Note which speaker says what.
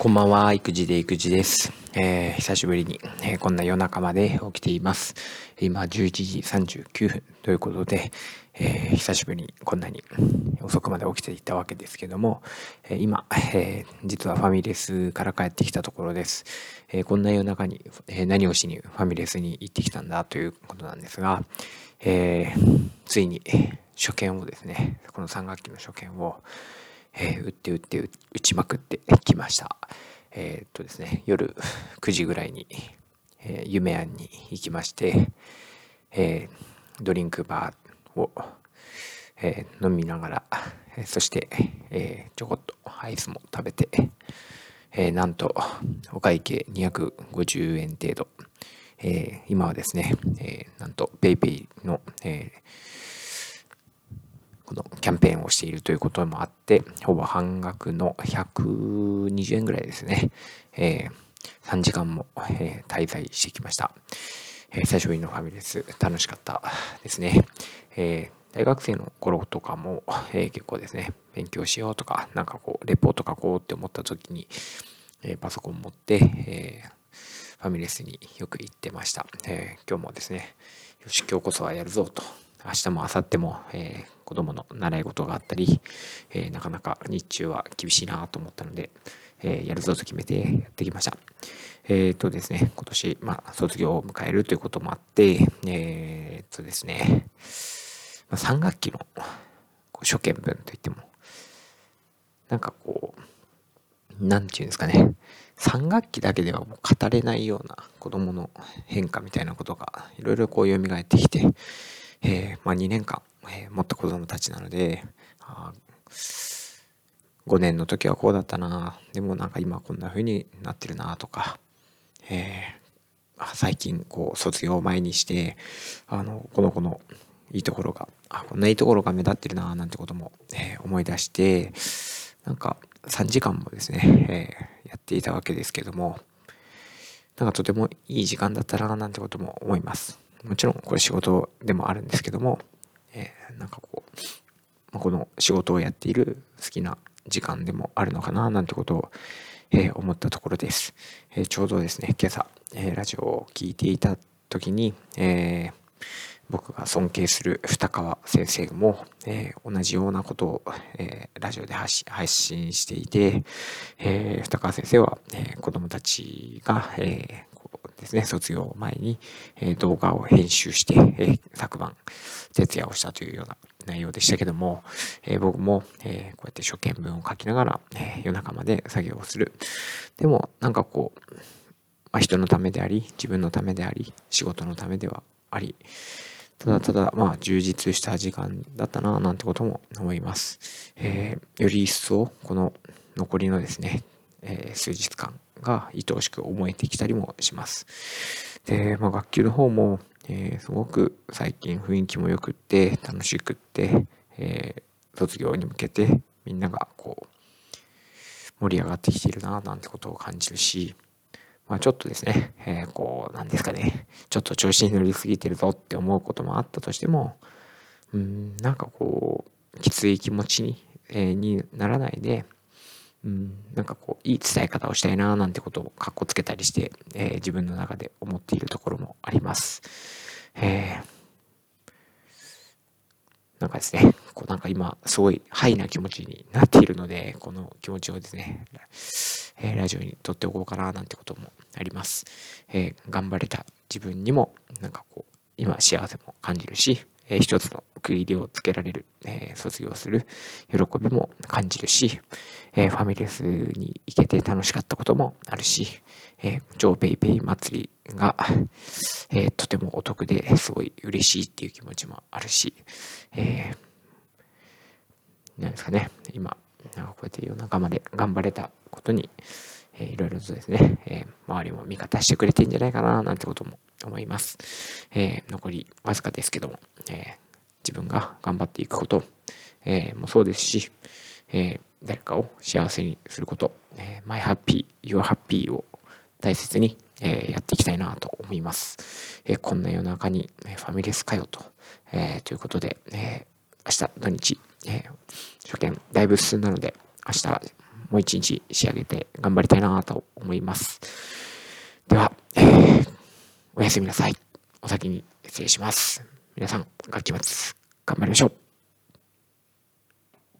Speaker 1: こんばんは、育児で育児です。えー、久しぶりに、えー、こんな夜中まで起きています。今、11時39分ということで、えー、久しぶりにこんなに遅くまで起きていたわけですけども、え今、え実はファミレスから帰ってきたところです。えこんな夜中に、え何をしにファミレスに行ってきたんだということなんですが、えついに初見をですね、この3学期の初見を、えー、打って打って打ちまくってきました。えー、っとですね、夜 9時ぐらいに、えー、夢庵に行きまして、えー、ドリンクバーを、えー、飲みながら、えー、そして、えー、ちょこっとアイスも食べて、えー、なんとお会計250円程度、えー、今はですね、えー、なんと PayPay の、えーこのキャンペーンをしているということもあって、ほぼ半額の120円ぐらいですね、えー、3時間も、えー、滞在してきました。えー、久しぶりのファミレス、楽しかったですね。えー、大学生の頃とかも、えー、結構ですね、勉強しようとか、なんかこう、レポート書こうって思った時に、えー、パソコン持って、えー、ファミレスによく行ってました。えー、今日もですね、よし、今日こそはやるぞと明日も明後日も、えー、子供の習い事があったり、えー、なかなか日中は厳しいなと思ったので、えー、やるぞと決めてやってきました。えっ、とですね、今年、まあ、卒業を迎えるということもあって、えっとですね、まあ、3学期の初見文といっても、なんかこう、なんていうんですかね、3学期だけではもう語れないような子供の変化みたいなことがいろいろこう蘇ってきて、えー、まあ、2年間、えー、持った子供たちなので、あ5年の時はこうだったなでもなんか今こんな風になってるなとか、えー、最近こう卒業を前にしてあのこの子のいいところがあこんないいところが目立ってるななんてことも、えー、思い出してなんか3時間もですね、えー、やっていたわけですけどもなんかとてもいい時間だったななんてことも思います。もちろんこれ仕事でもあるんですけども、えー、なんかこうま、この仕事をやっている好きな時間でもあるのかななんてことを、えー、思ったところです、えー、ちょうどですね、今朝、えラジオを聴いていた時に、え僕が尊敬する二川先生も、え、同じようなことを、え、ラジオで発信していて、え、二川先生は、えー、子供たちが、えですね、卒業前に、え動画を編集して、え昨晩、徹夜をしたというような内容でしたけども、え僕も、えこうやって初見文を書きながら、え夜中まで作業をする。でも、なんかこう、まあ、人のためであり、自分のためであり、仕事のためではあり、ただただ、まあ、充実した時間だったな、なんてことも思います。えー、より一層、この残りのですね、えー、数日間、が愛おしく思えてきたりもします。で、まあ、学級の方も、えー、すごく最近雰囲気も良くって楽しくって、えー、卒業に向けてみんながこう盛り上がってきているななんてことを感じるし、まあ、ちょっとですね、えー、こうなんですかねちょっと調子に乗りすぎてるぞって思うこともあったとしてもうんなんかこうきつい気持ちに,、えー、にならないでうん、なんかこう、いい伝え方をしたいな、なんてことをかっこつけたりして、えー、自分の中で思っているところもあります。えー、なんかですね、こうなんか今、すごいハイな気持ちになっているので、この気持ちをですね、えー、ラジオに撮っておこうかな、なんてこともあります。え頑張れた自分にも、なんかこう、今幸せも感じるし、えー、一つの区切りをつけられる、えー、卒業する喜びも感じるし、えー、ファミレスに行けて楽しかったこともあるし、えー、超ペイペイ祭りが、えー、とてもお得ですごい嬉しいっていう気持ちもあるし、えー、なんですかね、今、なんかこうやって夜中まで頑張れたことに、えー、いろいろとですね、えー、周りも味方してくれてんじゃないかな、なんてことも思います。えー、残りわずかですけども、えー、自分が頑張っていくこと、えー、もそうですし、えー、誰かを幸せにすること、えー、マイハッピー、ユアハッピーを大切に、えー、やっていきたいなと思います。えー、こんな夜中に、え、ファミレスかよと、えー、ということで、えー、明日土日、えー、初見だいぶ進んだので、明日もう一日仕上げて頑張りたいなと思います。では、えー、おやすみなさい。お先に失礼します。皆さん、楽器末頑張りましょう。